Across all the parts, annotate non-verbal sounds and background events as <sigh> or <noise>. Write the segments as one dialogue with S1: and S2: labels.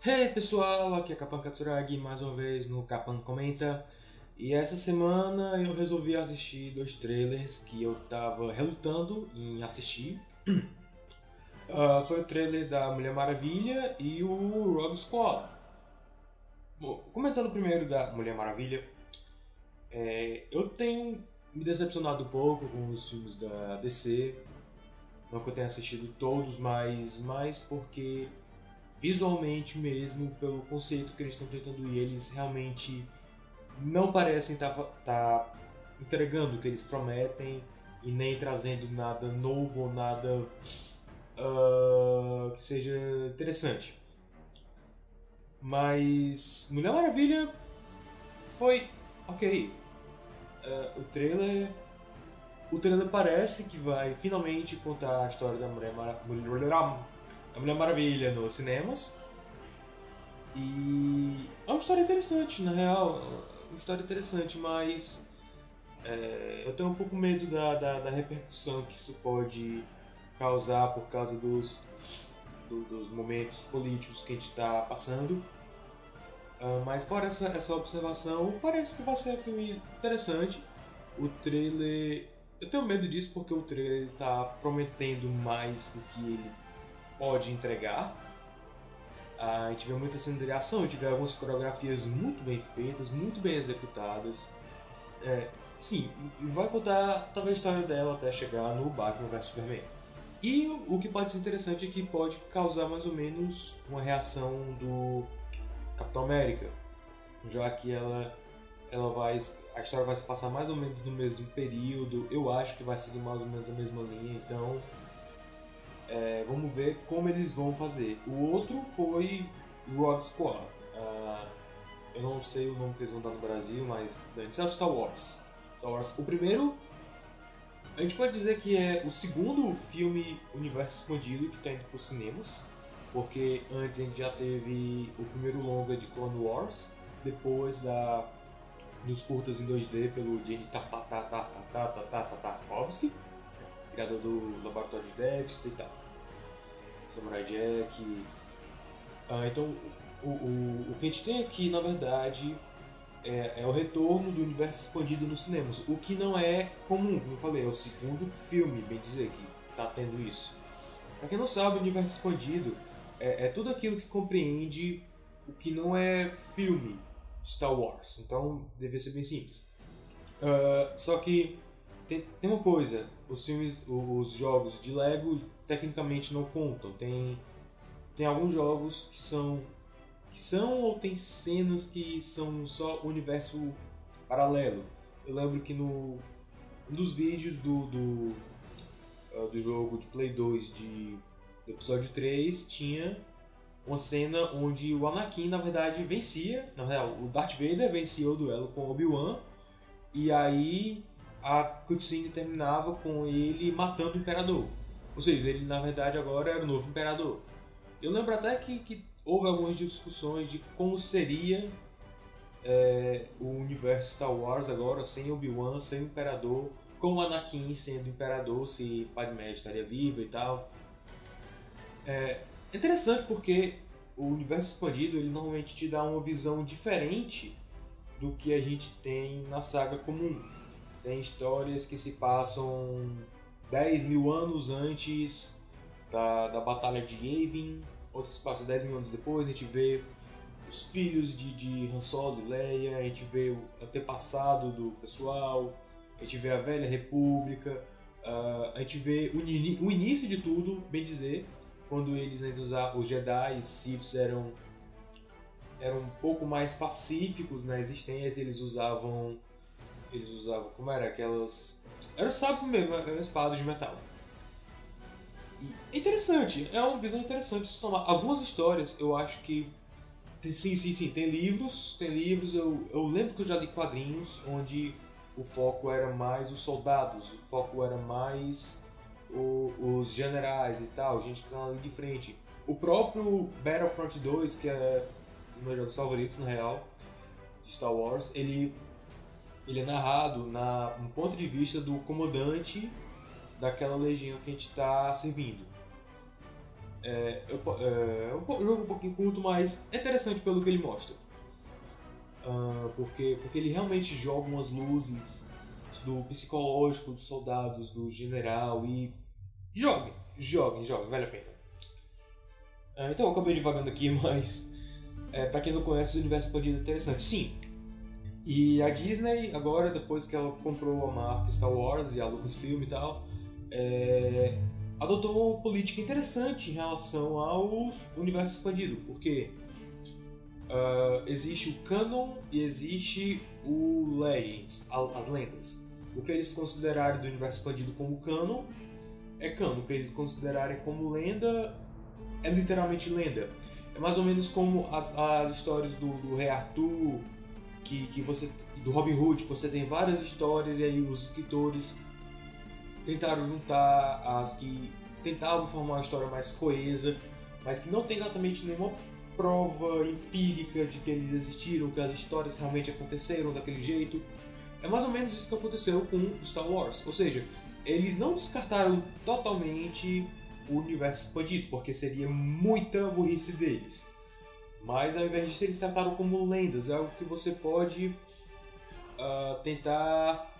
S1: Hey pessoal, aqui é Kapan Katsuragi mais uma vez no Kapan Comenta e essa semana eu resolvi assistir dois trailers que eu tava relutando em assistir. Uh, <clears throat> foi o trailer da Mulher Maravilha e o Rogue Squad. Bom, comentando primeiro da Mulher Maravilha, é, eu tenho me decepcionado um pouco com os filmes da DC. Não que eu tenha assistido todos, mas mais porque visualmente mesmo, pelo conceito que eles estão tentando ir, eles realmente não parecem estar tá, tá entregando o que eles prometem e nem trazendo nada novo ou nada uh, que seja interessante. Mas Mulher Maravilha foi ok. Uh, o trailer. O trailer parece que vai finalmente contar a história da Mulher Maravilha a Mulher Maravilha nos cinemas. E é uma história interessante, na real. É uma história interessante, mas é, eu tenho um pouco medo da, da, da, repercussão que isso pode causar por causa dos, do, dos momentos políticos que a gente está passando. Uh, mas fora essa, essa observação, parece que vai ser um filme interessante. O trailer. Eu tenho medo disso porque o trailer está prometendo mais do que ele pode entregar. A gente vê muita cena de ação, a gente vê algumas coreografias muito bem feitas, muito bem executadas. É, sim, e vai contar talvez a história dela até chegar no Batman vs Superman. E o que pode ser interessante é que pode causar mais ou menos uma reação do Capitão América, já que ela ela vai a história vai se passar mais ou menos no mesmo período. Eu acho que vai seguir mais ou menos a mesma linha, então é, vamos ver como eles vão fazer. O outro foi Rogue Squad. Uh, eu não sei o nome que eles vão dar no Brasil, mas antes é o Star Wars. Star Wars. O primeiro, a gente pode dizer que é o segundo filme universo expandido que está indo para os cinemas, porque antes a gente já teve o primeiro longa de Clone Wars, depois da dos curtas em 2D pelo Gene Tartakovsky, criador do Laboratório de Dexter e tal. Samurai Jack. Ah, então, o, o, o que a gente tem aqui, na verdade, é, é, o retorno do universo expandido nos cinemas. O que não é comum, como eu falei, é o segundo filme, bem dizer, que está tendo isso. Para quem não sabe, o universo expandido é, é, tudo aquilo que compreende o que não é filme Star Wars. Então, deve ser bem simples. Uh, só que tem, tem uma coisa, os filmes, os jogos de Lego tecnicamente não contam. Tem, tem alguns jogos que são que são ou tem cenas que são só universo paralelo. Eu lembro que no um dos vídeos do, do, uh, do jogo de Play 2 de, do episódio 3 tinha uma cena onde o Anakin na verdade vencia, na verdade o Darth Vader vencia o duelo com Obi-Wan e aí a cutscene terminava com ele matando o Imperador. Ou seja, ele na verdade agora era o novo imperador. Eu lembro até que, que houve algumas discussões de como seria é, o universo Star Wars agora sem Obi-Wan, sem o imperador, com o Anakin sendo imperador, se Padmé estaria viva e tal. É interessante porque o universo expandido ele normalmente te dá uma visão diferente do que a gente tem na saga comum. Tem histórias que se passam 10 mil anos antes da, da Batalha de Yavin, outros passam 10 mil anos depois, a gente vê os filhos de, de Han Solo e Leia, a gente vê o antepassado do pessoal, a gente vê a Velha República, uh, a gente vê o, o, início de tudo, bem dizer, quando eles ainda usavam, os Jedi e Siths eram, eram um pouco mais pacíficos na existência, eles usavam, eles usavam, como era, aquelas era o sábio mesmo, era uma espada de metal. E é interessante, é uma visão interessante de tomar. Algumas histórias eu acho que. Sim, sim, sim, tem livros, tem livros. Eu, eu lembro que eu já li quadrinhos onde o foco era mais os soldados, o foco era mais o, os generais e tal, gente que tá ali de frente. O próprio Battlefront 2, que é um dos meus jogos favoritos na real, de Star Wars, ele ele é narrado na, no ponto de vista do comandante daquela legião que a gente está servindo. É, é, é um jogo um pouquinho curto, mas é interessante pelo que ele mostra. Uh, porque, porque ele realmente joga umas luzes do psicológico dos soldados, do general e. Jogue, jogue, jogue, vale a pena. Uh, então eu acabei divagando aqui, <laughs> mas. É, para quem não conhece, o universo expandido é interessante. Sim, e a Disney, agora, depois que ela comprou a marca Star Wars e a Lucasfilm e tal, é, adotou uma política interessante em relação ao universo expandido, porque uh, existe o canon e existe o Legends, as lendas. O que eles considerarem do universo expandido como canon é canon, o que eles considerarem como lenda é literalmente lenda. É mais ou menos como as, as histórias do, do Rei Arthur, que, que você do Robin Hood, que você tem várias histórias e aí os escritores tentaram juntar as que tentavam formar uma história mais coesa, mas que não tem exatamente nenhuma prova empírica de que eles existiram, que as histórias realmente aconteceram daquele jeito. É mais ou menos isso que aconteceu com Star Wars, ou seja, eles não descartaram totalmente o universo expandido, porque seria muita burrice deles. Mas ao invés disso, eles trataram como lendas, é algo que você pode uh, tentar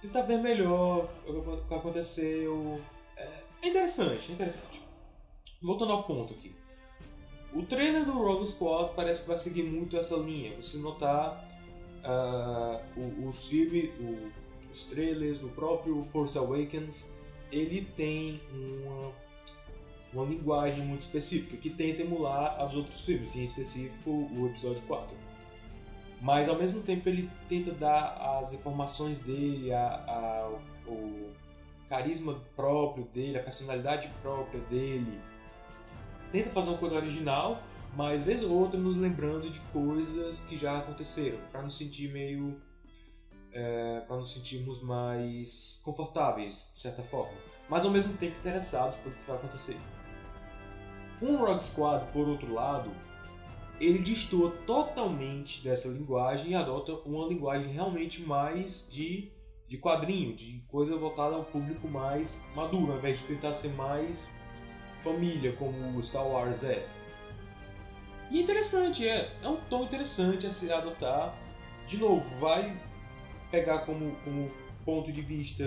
S1: tentar ver melhor o que aconteceu. É interessante, é interessante. Voltando ao ponto aqui. O trailer do Rogue Squad parece que vai seguir muito essa linha. Você notar uh, os filmes, os trailers, o próprio Force Awakens, ele tem uma uma linguagem muito específica que tenta emular os outros filmes, em específico o episódio 4. Mas ao mesmo tempo ele tenta dar as informações dele, a, a, o carisma próprio dele, a personalidade própria dele. Tenta fazer uma coisa original, mas vez ou outra nos lembrando de coisas que já aconteceram, para nos sentir meio. É, para nos sentirmos mais confortáveis, de certa forma, mas ao mesmo tempo interessados pelo que vai acontecer. Um Rogue Squad, por outro lado, ele destoa totalmente dessa linguagem e adota uma linguagem realmente mais de, de quadrinho, de coisa voltada ao público mais maduro, ao invés de tentar ser mais família, como o Star Wars é. E é interessante, é, é um tom interessante a se adotar. De novo, vai pegar como, como ponto de vista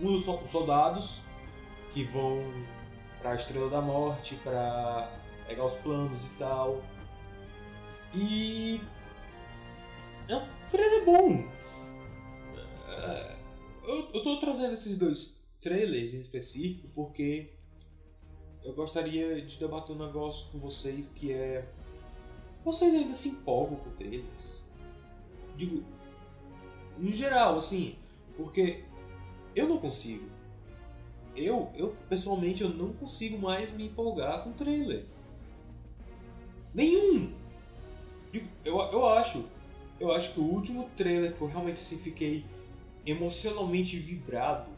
S1: um dos soldados que vão para a Estrela da Morte, para pegar os planos e tal. E. É um trailer bom! É, eu, eu tô trazendo esses dois trailers em específico porque eu gostaria de debater um negócio com vocês que é. Vocês ainda se empolgam com trailers? Digo, no geral, assim, porque eu não consigo eu, eu pessoalmente, eu não consigo mais me empolgar com trailer. Nenhum! Eu, eu acho, eu acho que o último trailer que eu realmente assim, fiquei emocionalmente vibrado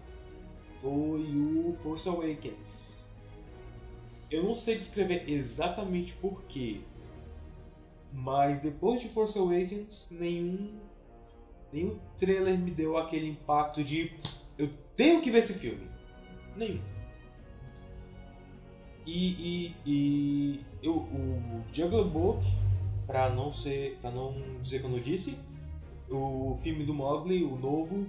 S1: foi o Force Awakens. Eu não sei descrever exatamente porquê, mas depois de Force Awakens, nenhum, nenhum trailer me deu aquele impacto de eu tenho que ver esse filme. Nenhum. E, e, e eu, o Jungle Book, para não ser, para não dizer que eu não disse, o filme do Mowgli, o novo,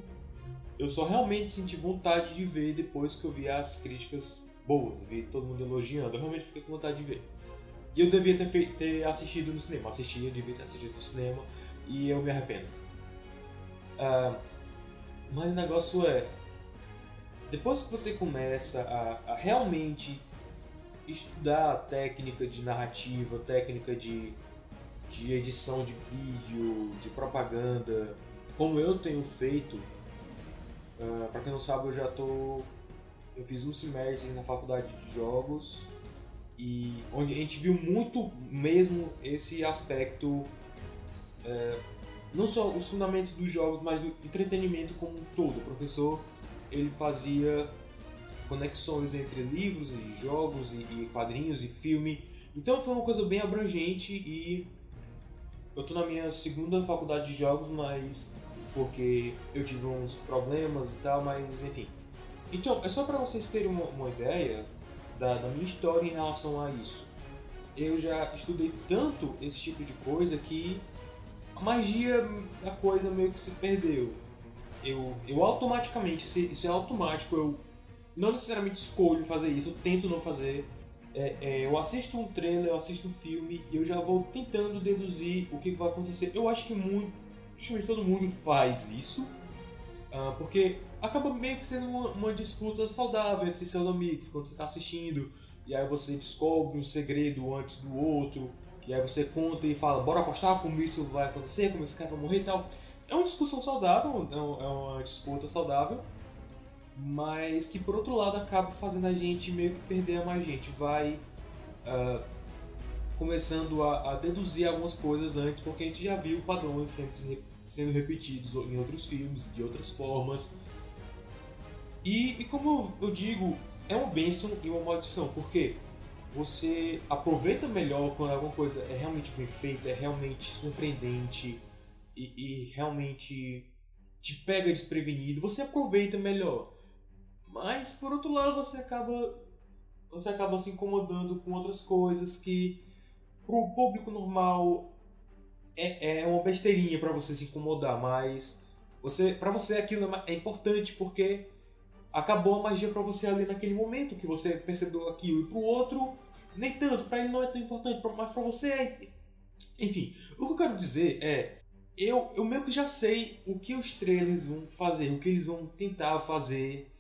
S1: eu só realmente senti vontade de ver depois que eu vi as críticas boas, vi todo mundo elogiando, eu realmente fiquei com vontade de ver. E eu devia ter, feito, ter assistido no cinema, assisti, eu devia ter assistido no cinema e eu me arrependo. Uh, mas o negócio é, depois que você começa a, a realmente estudar a técnica de narrativa, técnica de, de edição de vídeo, de propaganda, como eu tenho feito, uh, ah, para quem não sabe, eu já tô. Eu fiz um semestre na faculdade de jogos e onde a gente viu muito mesmo esse aspecto, uh, não só os fundamentos dos jogos, mas do entretenimento como um todo. O professor ele fazia conexões entre livros e jogos e, e quadrinhos e filme. Então foi uma coisa bem abrangente e eu tô na minha segunda faculdade de jogos, mas porque eu tive uns problemas e tal, mas enfim. Então, é só para vocês terem uma, uma ideia, da, da minha história em relação a isso. Eu já estudei tanto esse tipo de coisa que a magia da coisa meio que se perdeu. Eu, eu automaticamente, isso é automático, eu não necessariamente escolho fazer isso, eu tento não fazer. É, é, eu assisto um trailer, eu assisto um filme e eu já vou tentando deduzir o que vai acontecer. Eu acho que muito, praticamente todo mundo faz isso, uh, porque acaba meio que sendo uma, uma, disputa saudável entre seus amigos quando você está assistindo e aí você descobre um segredo antes do outro e aí você conta e fala, bora apostar como isso vai acontecer, como esse cara vai morrer e tal. É uma discussão saudável, é, é uma disputa saudável, mas que por outro lado acaba fazendo a gente meio que perder a magia. A gente vai uh, começando a, a, deduzir algumas coisas antes, porque a gente já viu padrões sempre sendo repetidos em outros filmes, de outras formas. E, e como eu digo, é uma bênção e uma maldição, porque você aproveita melhor quando alguma coisa é realmente bem feita, é realmente surpreendente e, e realmente te pega desprevenido, você aproveita melhor. Mas por outro lado você acaba você acaba se incomodando com outras coisas que pro público normal é, é uma besteirinha para você se incomodar, mas você para você aquilo é, é importante porque acabou a magia para você ali naquele momento que você percebeu aquilo e pro outro nem tanto, para ele não é tão importante, mas para você é. Enfim, o que eu quero dizer é eu, eu meio que já sei o que os trailers vão fazer, o que eles vão tentar fazer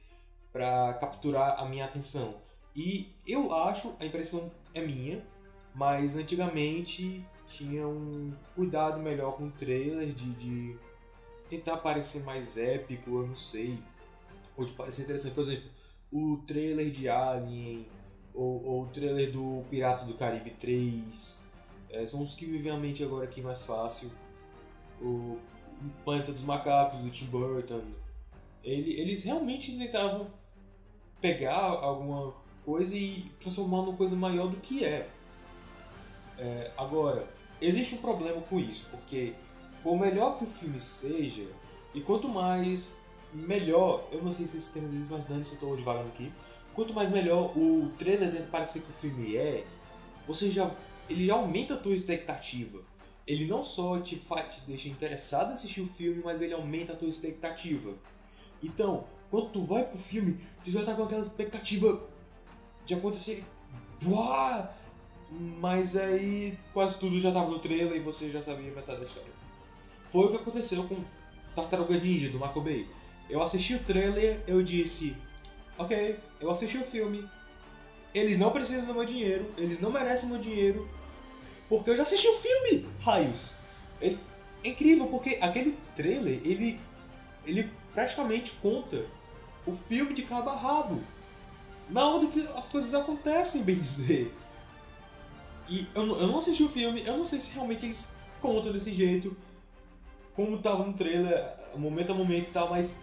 S1: para capturar a minha atenção. E eu acho, a impressão é minha, mas antigamente tinha um cuidado melhor com o trailer de, de tentar parecer mais épico, eu não sei ou de parecer interessante. Por exemplo, o trailer de Alien, ou, ou o trailer do Piratas do Caribe 3, é, são os que vêm à mente agora aqui mais fácil. O Planeta dos Macacos, do Tim Burton. Ele, eles realmente tentavam pegar alguma coisa e transformar numa coisa maior do que é. é. Agora, existe um problema com isso, porque por melhor que o filme seja, e quanto mais melhor, eu não sei se esse termo existe, mas dane se eu estou devagando aqui. Quanto mais melhor o trailer tenta parecer que o filme é, você já ele aumenta a tua expectativa. Ele não só te, faz, te deixa interessado em assistir o filme, mas ele aumenta a tua expectativa. Então, quando tu vai pro filme, tu já tá com aquela expectativa de acontecer. Buah! Mas aí quase tudo já tava no trailer e você já sabia metade da história. Foi o que aconteceu com Tartarugas Ninja do Michael. Eu assisti o trailer, eu disse, ok, eu assisti o filme, eles não precisam do meu dinheiro, eles não merecem meu dinheiro, porque eu já assisti o filme, raios. É incrível, porque aquele trailer, ele, ele praticamente conta o filme de cabo a rabo. Na hora que as coisas acontecem, bem <laughs> dizer. E eu, eu não assisti o filme, eu não sei se realmente eles contam desse jeito, como tava no trailer, momento a momento e tal, mas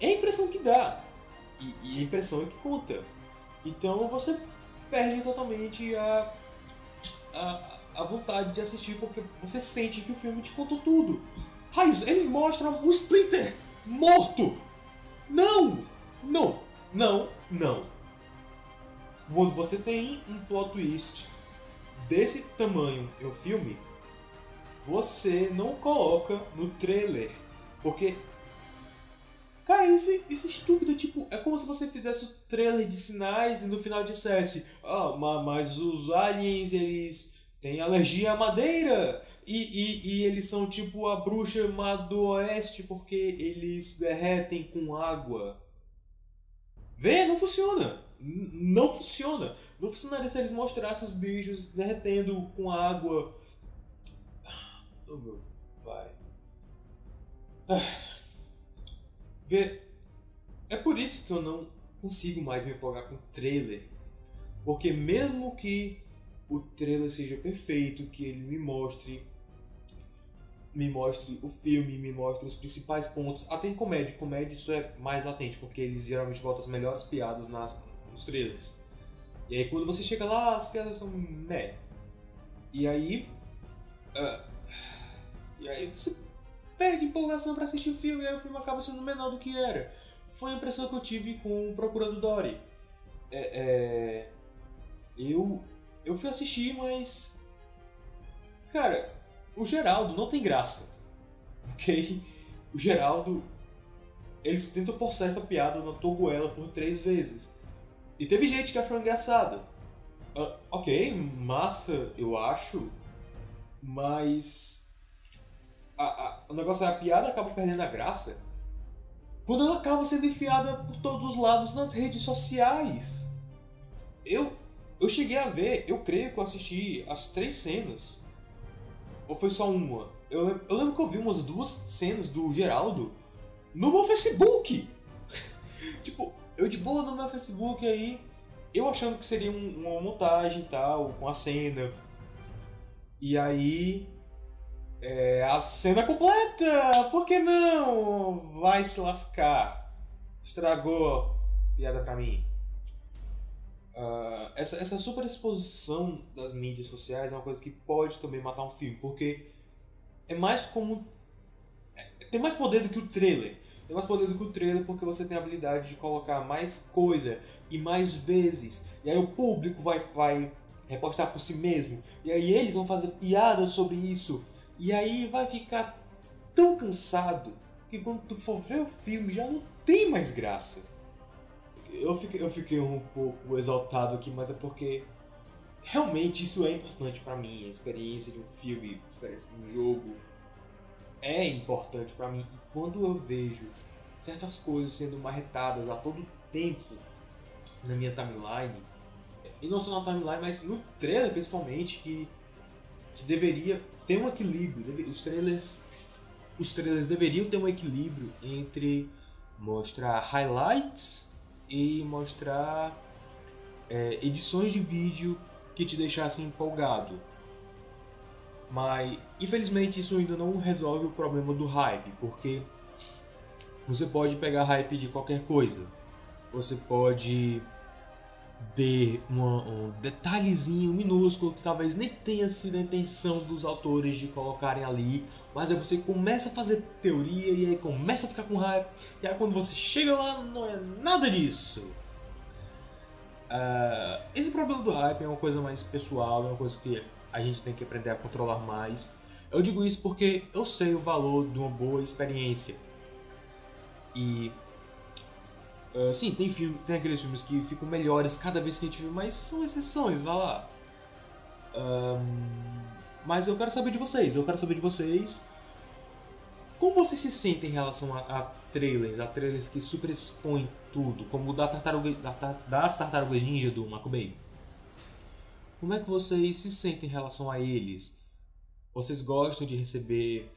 S1: é a impressão que dá. E, e a impressão é que conta. Então você perde totalmente a, a, a vontade de assistir porque você sente que o filme te contou tudo. Raios, eles mostram o Splinter morto! Não! Não! Não! Não! Quando você tem um plot twist desse tamanho um filme, você não coloca no trailer. Porque Cara, isso, isso é estúpido. Tipo, é como se você fizesse o trailer de sinais e no final dissesse: Ah, mas os aliens, eles têm alergia à madeira. E, e, e eles são tipo a bruxa má do oeste porque eles derretem com água. Vê, não funciona. não funciona. Não funcionaria se eles mostrassem os bichos derretendo com água. Oh meu pai. Ah. Vê, é por isso que eu não consigo mais me empolgar com trailer. Porque mesmo que o trailer seja perfeito, que ele me mostre me mostre o filme, me mostre os principais pontos, até em comédia, comédia isso é mais latente, porque eles geralmente botam as melhores piadas nas, nos trailers. E aí quando você chega lá, as piadas são meh. E aí. Uh, e aí você perde empolgação para assistir o filme e aí o filme acaba sendo menor do que era. Foi a impressão que eu tive com Procurando Dory. é, é, eu, eu fui assistir, mas. Cara, o Geraldo não tem graça. <laughs> Ok? O Geraldo. Eles tentam forçar essa piada na Toguela por três vezes. E teve gente que achou engraçada. Uh, ok, massa, eu acho. Mas. A, a, o negócio é a piada acaba perdendo a graça quando ela acaba sendo enfiada por todos os lados nas redes sociais. Eu, eu cheguei a ver, eu creio que eu assisti as três cenas. Ou foi só uma? Eu, eu lembro que eu vi umas duas cenas do Geraldo no meu Facebook. <laughs> tipo, eu de boa no meu Facebook aí, eu achando que seria um, uma montagem e tal, com a cena. E aí é, a cena completa! Por que não? Vai se lascar. Estragou piada pra mim. Uh, essa, essa super exposição das mídias sociais é uma coisa que pode também matar um filme, porque é mais como. É, tem mais poder do que o trailer. Tem mais poder do que o trailer porque você tem a habilidade de colocar mais coisa e mais vezes. E aí o público vai, vai repostar por si mesmo. E aí eles vão fazer piadas sobre isso. E aí vai ficar tão cansado que quando tu for ver o filme já não tem mais graça. Eu fiquei, eu fiquei um pouco exaltado aqui, mas é porque realmente isso é importante para mim. A experiência de um filme, a experiência de um jogo é importante para mim. E quando eu vejo certas coisas sendo marretadas a todo tempo na minha timeline, e não só na timeline, mas no trailer principalmente, que, que deveria tem um equilíbrio. Os trailers, os trailers deveriam ter um equilíbrio entre mostrar highlights e mostrar é, edições de vídeo que te deixassem empolgado. Mas infelizmente isso ainda não resolve o problema do hype, porque você pode pegar hype de qualquer coisa. Você pode ver uma, um detalhezinho minúsculo que talvez nem tenha sido a intenção dos autores de colocarem ali, mas aí você começa a fazer teoria e aí começa a ficar com hype, e aí quando você chega lá não é nada disso. Uh, esse problema do hype é uma coisa mais pessoal, é uma coisa que a gente tem que aprender a controlar mais. Eu digo isso porque eu sei o valor de uma boa experiência. E Uh, sim, tem, filme, tem aqueles filmes que ficam melhores cada vez que a gente vê, mas são exceções, vai lá. Mas eu quero saber de vocês, eu quero saber de vocês. Como vocês se sentem em relação a, a trailers, a trailers que super expõem tudo, como o da tartaruga, da, das Tartarugas Ninja do Bay? Como é que vocês se sentem em relação a eles? Vocês gostam de receber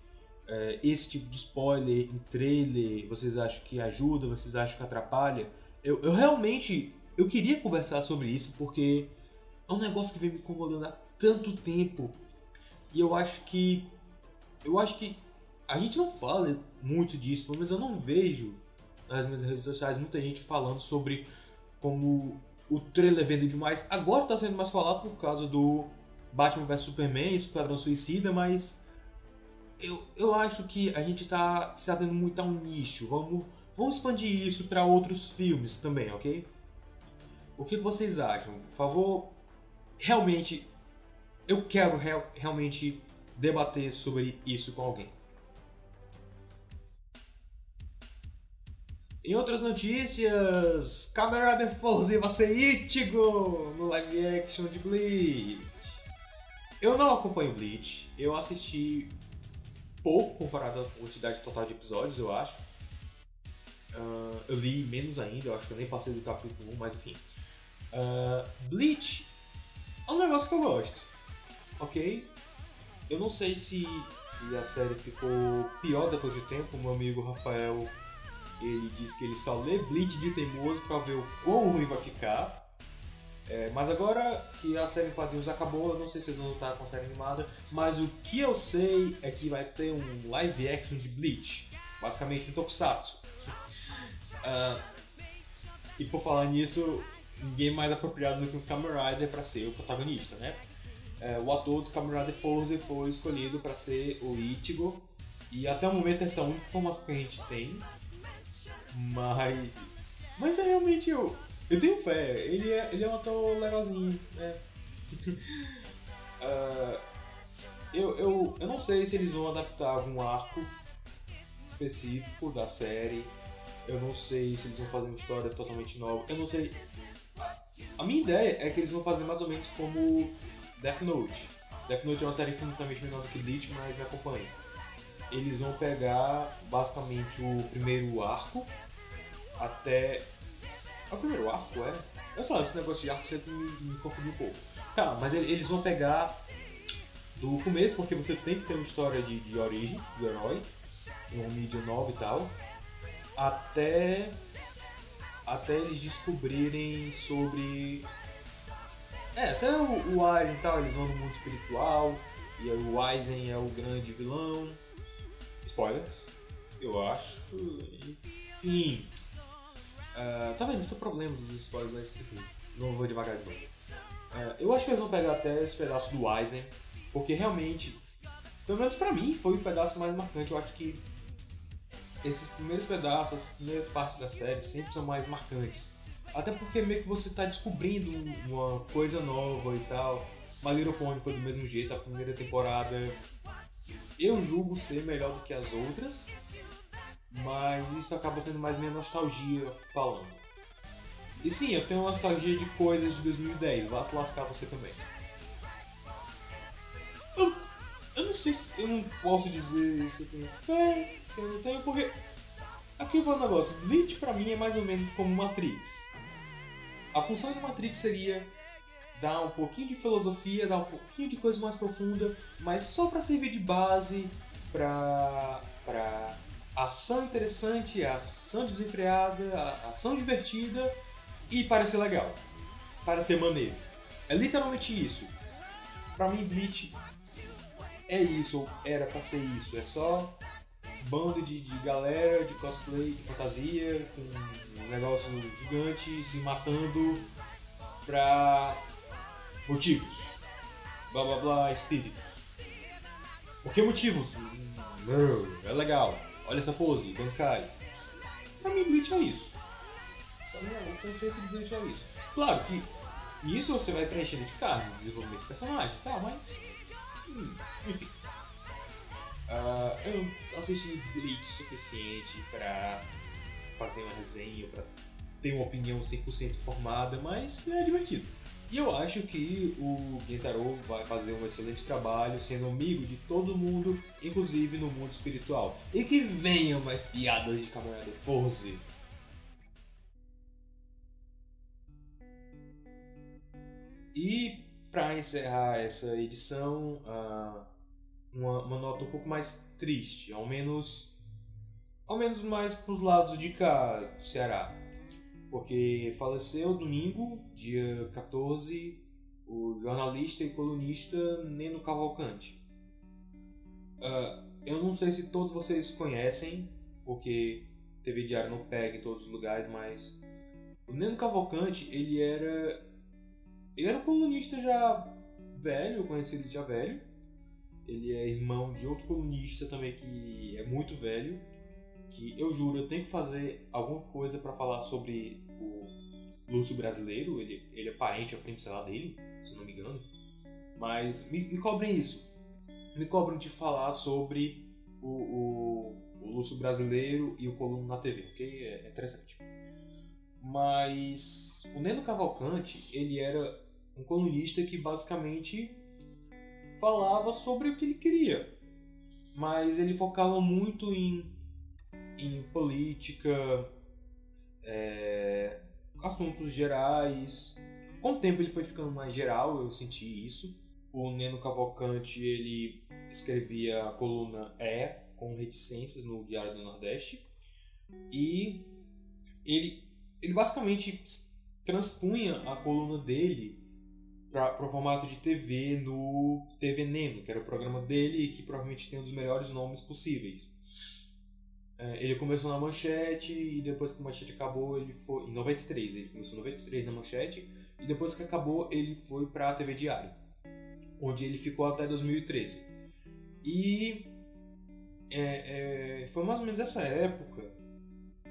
S1: é, esse tipo de spoiler em trailer, vocês acham que ajuda, vocês acham que atrapalha? Eu, eu realmente eu queria conversar sobre isso porque é um negócio que vem me incomodando há tanto tempo e eu acho que eu acho que a gente não fala muito disso, pelo menos eu não vejo nas minhas redes sociais muita gente falando sobre como o trailer vende demais. Agora está sendo mais falado por causa do Batman vs Superman, Esquadrão Suicida, mas eu, eu acho que a gente está se atendo muito a um nicho. Vamos, vamos expandir isso para outros filmes também, ok? O que vocês acham? Por favor, realmente, eu quero real, realmente debater sobre isso com alguém. Em outras notícias, Camarada Force vai ser Ichigo no live action de Bleach. Eu não acompanho Bleach, eu assisti pouco comparado à quantidade total de episódios, eu acho. Uh, eu li menos ainda, eu acho que eu nem passei do capítulo 1, mas enfim. Uh, Bleach é um negócio que eu gosto, ok? Eu não sei se, se a série ficou pior depois de tempo. Meu amigo Rafael ele disse que ele só lê Bleach de teimoso para ver o quão ruim vai ficar. É, mas agora que a série quadrinhos acabou, eu não sei se vocês vão lutar com a série animada, mas o que eu sei é que vai ter um live action de Bleach, basicamente um tokusatsu. uh, <laughs> e por falar nisso, ninguém mais apropriado do que o Kamen Rider para ser o protagonista, né? Uh, o ator do Kamen Rider Force foi escolhido para ser o Ichigo, e até o momento essa é a única informação que a gente tem. Mas, mas é realmente eu Eu tenho fé, ele é, ele é um ator legalzinho, né? uh, <laughs> eu, eu, eu não sei se eles vão adaptar algum arco específico da série. Eu não sei se eles vão fazer uma história totalmente nova. Eu não sei. A minha ideia é que eles vão fazer mais ou menos como Death Note. Death Note é uma série infinitamente menor do que Bleach, mas me acompanha. Eles vão pegar basicamente o primeiro arco até. É o primeiro arco, é? Eu só, esse negócio de arco sempre me, me confundiu um pouco. Tá, mas eles vão pegar do começo, porque você tem que ter uma história de, de origem do herói, uma mídia nova e tal, até até eles descobrirem sobre é, até o, o Aizen e tal, eles vão no mundo espiritual, e o Aizen é o grande vilão. Spoilers, eu acho. Enfim. Uh, tá vendo? Esse é o problema dos spoilers, mas enfim, não vou devagar de novo. Uh, eu acho que eles vão pegar até esse pedaço do Aizen, porque realmente, pelo menos pra mim, foi o pedaço mais marcante. Eu acho que esses primeiros pedaços, as primeiras partes da série sempre são mais marcantes. Até porque meio que você tá descobrindo uma coisa nova e tal. My Little Pony foi do mesmo jeito, a primeira temporada eu julgo ser melhor do que as outras, mas isso acaba sendo mais minha nostalgia falando. E sim, eu tenho nostalgia de coisas de 2010, vá se lascar você também. Eu, eu não sei se eu não posso dizer se eu tenho fé, se eu não tenho, porque aqui vai o negócio. Bleach pra mim é mais ou menos como Matrix. A função do Matrix seria dar um pouquinho de filosofia, dar um pouquinho de coisa mais profunda, mas só para servir de base para ação interessante, ação desenfreada, ação divertida e parecer legal, parecer maneiro. É literalmente isso. Para mim, Bleach é isso, ou era pra ser isso. É só bando de, de galera de cosplay, de fantasia, com um negócio gigante se matando pra motivos. Blá blá blá, espíritos. Por que motivos? Não, é legal. Olha essa pose, Bankai. Pra mim, Bleach é isso. Pra mim, o conceito de Bleach é isso. Claro que nisso você vai preenchendo de carne, desenvolvimento de personagem, tá, mas. Hum, enfim. Uh, eu não assisti Bleach suficiente para fazer uma resenha, para ter uma opinião 100% formada, mas é divertido. E eu acho que o Gentaro vai fazer um excelente trabalho sendo amigo de todo mundo, inclusive no mundo espiritual. E que venham mais piadas de Caminhada Force. E para encerrar essa edição, uh, uma, uma nota um pouco mais triste, ao menos ao menos mais para os lados de cá do Ceará. Porque faleceu domingo, dia 14, o jornalista e colunista Neno Cavalcante. Uh, eu não sei se todos vocês conhecem, porque TV Diário não pega em todos os lugares, mas o Neno Cavalcante, ele era ele era um colunista já velho, eu conheci ele já velho, ele é irmão de outro colunista também que é muito velho. Que eu juro, eu tenho que fazer alguma coisa para falar sobre o Lúcio brasileiro. Ele, ele é parente, é primo, sei lá, dele, se não me engano. Mas me, me cobrem isso. Me cobrem de falar sobre o, o, o Lúcio brasileiro e o Coluno na TV, ok? É, é interessante. Mas o Neno Cavalcante, ele era um colunista que basicamente falava sobre o que ele queria, mas ele focava muito em, em política, é, assuntos gerais. Com o tempo ele foi ficando mais geral, eu senti isso. O Neno Cavalcante ele escrevia a coluna É com reticências no Diário do Nordeste e ele, ele basicamente transpunha a coluna dele para o formato de TV no TV Neno, que era o programa dele e que provavelmente tem um dos melhores nomes possíveis. É, ele começou na Manchete e depois que a Manchete acabou, ele foi em 93, ele começou em 93 na Manchete e depois que acabou, ele foi para a TV Diário, onde ele ficou até 2013. E é, é, foi mais ou menos essa época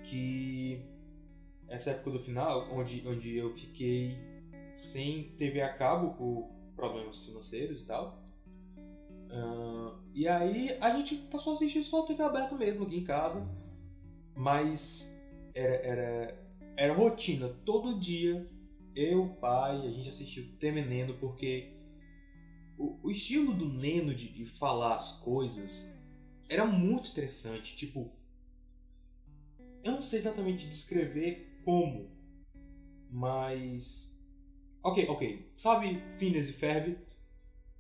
S1: que essa época do final, onde, onde eu fiquei sem TV a cabo por problemas financeiros e tal. Uh, e aí a gente passou a assistir só TV aberta mesmo aqui em casa. Mas era, era, era rotina. Todo dia, eu, pai, a gente assistiu TV Neno porque o, o estilo do Neno de, de falar as coisas era muito interessante. Tipo, eu não sei exatamente descrever como, mas. Ok, ok. Sabe Phineas e Ferb?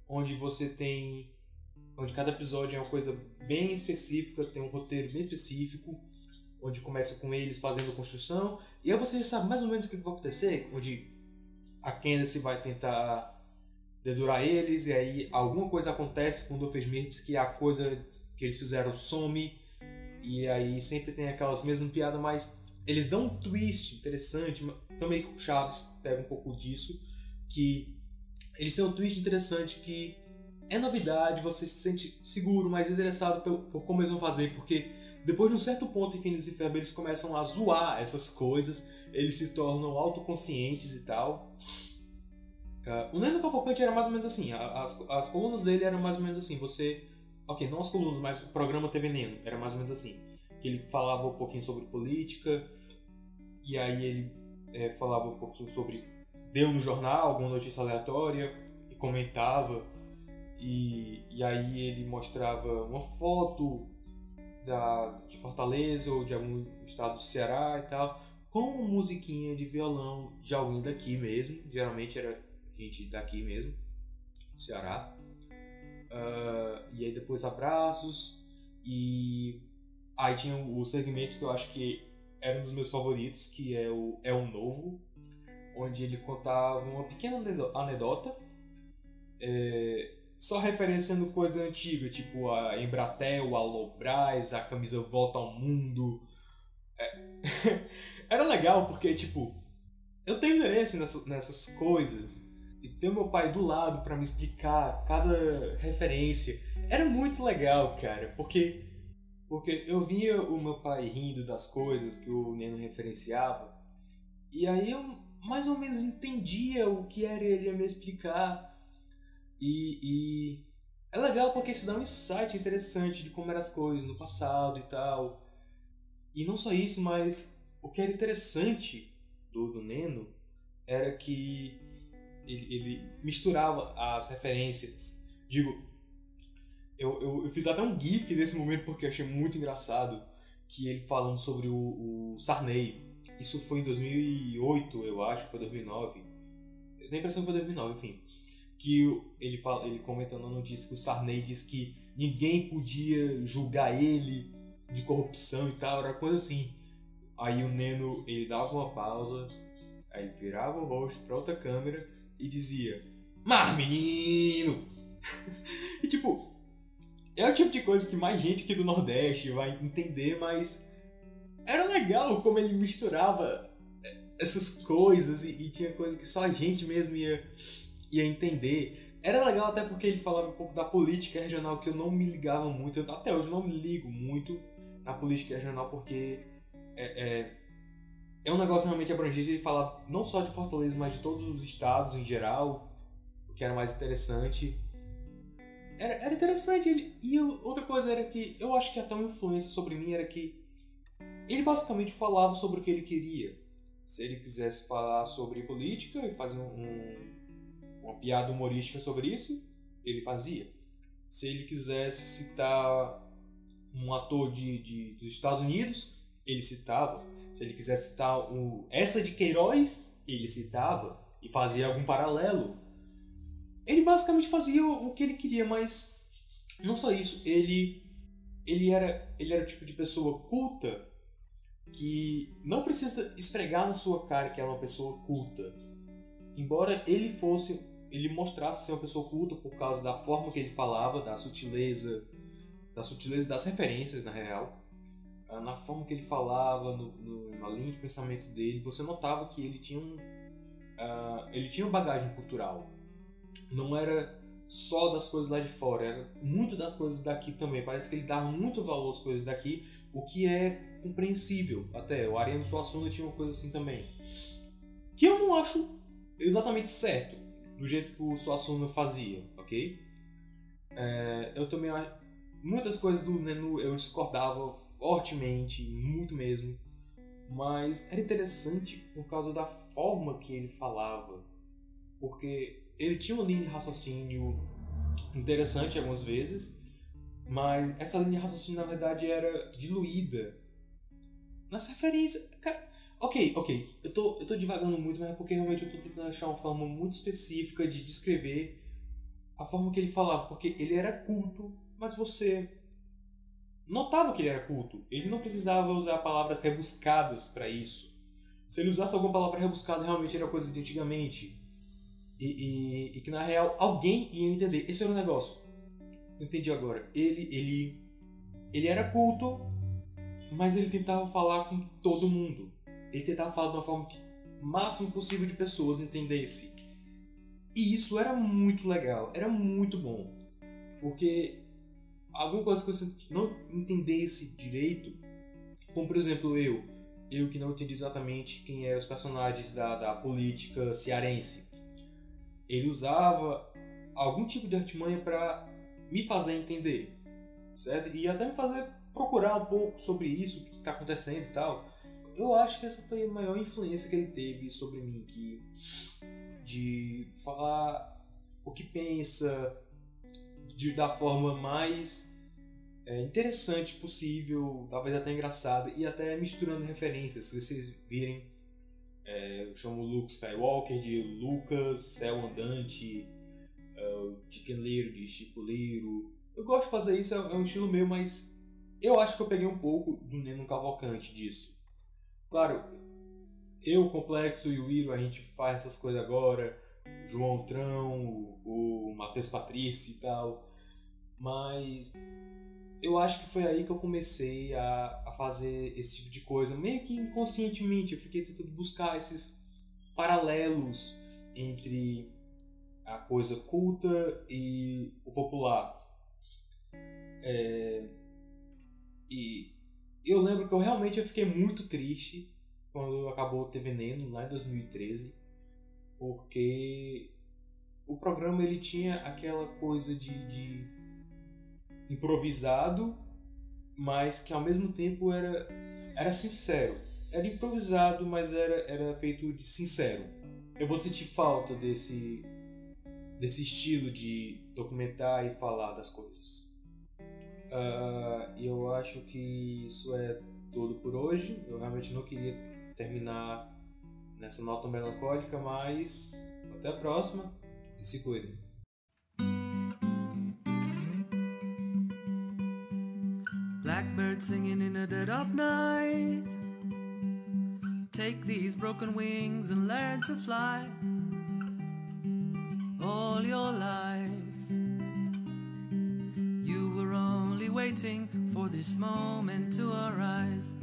S1: Onde você tem onde cada episódio é uma coisa bem específica, tem um roteiro bem específico, onde começa com eles fazendo construção, e aí você já sabe mais ou menos o que vai acontecer, onde a Candace vai tentar dedurar eles, e aí alguma coisa acontece com o Doofenshmirtz que a coisa que eles fizeram some, e aí sempre tem aquelas mesmas piadas, mas eles dão um twist interessante, também com Chaves pega um pouco disso, que eles têm um twist interessante que é novidade, você se sente seguro, mais interessado por, por como eles vão fazer, porque depois de um certo ponto em Phineas e Ferb eles começam a zoar essas coisas, eles se tornam autoconscientes e tal. Uh, o Neno Cavalcante era mais ou menos assim, as, as colunas dele eram mais ou menos assim, você... Ok, não as colunas, mas o programa TV Neno era mais ou menos assim. Que ele falava um pouquinho sobre política, e aí ele é, falava um pouquinho sobre... Deu no jornal alguma notícia aleatória, e comentava e, e aí ele mostrava uma foto da, de Fortaleza ou de algum estado do Ceará e tal, com uma musiquinha de violão de alguém daqui mesmo. Geralmente era gente daqui mesmo, do Ceará. Uh, e aí depois abraços. E aí tinha o segmento que eu acho que era um dos meus favoritos, que é o É um Novo, onde ele contava uma pequena anedota. É, só referenciando coisa antiga, tipo a Embratel, a Lobras, a camisa Volta ao Mundo. É... <laughs> Era legal porque, tipo, eu tenho interesse nessas, nessas coisas. E ter meu pai do lado para me explicar cada referência. Era muito legal, cara, porque porque eu via o meu pai rindo das coisas que o Neno referenciava. E aí eu mais ou menos entendia o que era ele a me explicar e, e é legal porque isso dá um insight interessante de como eram as coisas no passado e tal. E não só isso, mas o que era interessante do, do Neno era que ele, ele misturava as referências. Digo, eu, eu, eu, fiz até um gif nesse momento porque eu achei muito engraçado que ele falando sobre o, o Sarney. Isso foi em 2008, eu acho, foi 2009. Eu tenho a impressão que foi 2009, enfim que ele fala, ele comentando a notícia que o Sarney disse que ninguém podia julgar ele de corrupção e tal, era coisa assim. Aí o Neno, ele dava uma pausa, aí virava o rosto para outra câmera e dizia: "Mas menino!" <laughs> e tipo, é o tipo de coisa que mais gente aqui do Nordeste vai entender, mas era legal como ele misturava essas coisas e, e tinha coisa que só a gente mesmo ia ia entender. Era legal até porque ele falava um pouco da política regional que eu não me ligava muito. Eu, até hoje não me ligo muito na política regional porque é, é, é um negócio realmente abrangente. Ele falava não só de Fortaleza, mas de todos os estados em geral, o que era mais interessante. Era, era interessante. Ele, e outra coisa era que eu acho que até uma influência sobre mim era que ele basicamente falava sobre o que ele queria. Se ele quisesse falar sobre política e fazer um, uma piada humorística sobre isso, ele fazia. Se ele quisesse citar um ator de, de, dos Estados Unidos, ele citava. Se ele quisesse citar o, essa de Queiroz, ele citava e fazia algum paralelo. Ele basicamente fazia o, que ele queria, mas não só isso, ele ele era ele era o tipo de pessoa culta que não precisa esfregar na sua cara que ela é uma pessoa culta. Embora ele fosse ele mostrasse ser uma pessoa culta por causa da forma que ele falava, da sutileza, da sutileza das referências, na real. Ah, na forma que ele falava, no, no, na linha de pensamento dele, você notava que ele tinha um, uh, ele tinha uma bagagem cultural. Não era só das coisas lá de fora, era muito das coisas daqui também. Parece que ele dava muito valor às coisas daqui, o que é compreensível até. O Ariano Suassuna tinha uma coisa assim também. Que eu não acho exatamente certo, do jeito que o Suassuna fazia, ok? É, eu também muitas coisas do Nenu eu discordava fortemente, muito mesmo, mas era interessante por causa da forma que ele falava, porque ele tinha uma linha de raciocínio interessante algumas vezes, mas essa linha de raciocínio na verdade era diluída nas referências. Cara, ok, ok, eu tô, eu tô divagando muito, mas é porque realmente eu tô tentando achar uma forma muito específica de descrever a forma que ele falava, porque ele era culto, mas você notava que ele era culto. Ele não precisava usar palavras rebuscadas para isso. Se ele usasse alguma palavra rebuscada, realmente era coisa de antigamente. E, e, e, que na real alguém ia entender. Esse era o negócio. Entendi agora. Ele, ele, ele era culto, mas ele tentava falar com todo mundo. Ele tentava falar de uma forma que máximo possível de pessoas entendesse. E isso era muito legal, era muito bom. Porque alguma coisa que você não entendesse direito, como por exemplo eu, eu que não entendi exatamente quem eram os personagens da, da política cearense, ele usava algum tipo de artimanha para me fazer entender, certo? E até me fazer procurar um pouco sobre isso, o que está acontecendo e tal. Eu acho que essa foi a maior influência que ele teve sobre mim, que de falar o que pensa de, da forma mais é, interessante possível, talvez até engraçada, e até misturando referências. Se vocês virem, é, eu chamo Luke Skywalker de Lucas, Céu Andante, é, o Chicken de Chico Leiro. Eu gosto de fazer isso, é, é um estilo meu, mas eu acho que eu peguei um pouco do Neno Cavalcante disso. Claro, eu, o Complexo e o Iro, a gente faz essas coisas agora. João Trão, o, Matheus Patrício e tal. Mas eu acho que foi aí que eu comecei a, a fazer esse tipo de coisa. Meio que inconscientemente, eu fiquei tentando buscar esses paralelos entre a coisa culta e o popular. É... E eu lembro que eu realmente eu fiquei muito triste quando acabou o TV Veneno, lá em 2013, porque o programa ele tinha aquela coisa de, de improvisado, mas que ao mesmo tempo era, era sincero. Era improvisado, mas era, era feito de sincero. Eu vou sentir falta desse, desse estilo de documentar e falar das coisas. Uh, eu acho que isso é tudo por hoje. Eu realmente não queria terminar nessa nota melancólica, mas até a próxima e se cuidem. Blackbird singing in the dead of night. Take these broken wings and learn to fly. All your life, waiting for this moment to arise.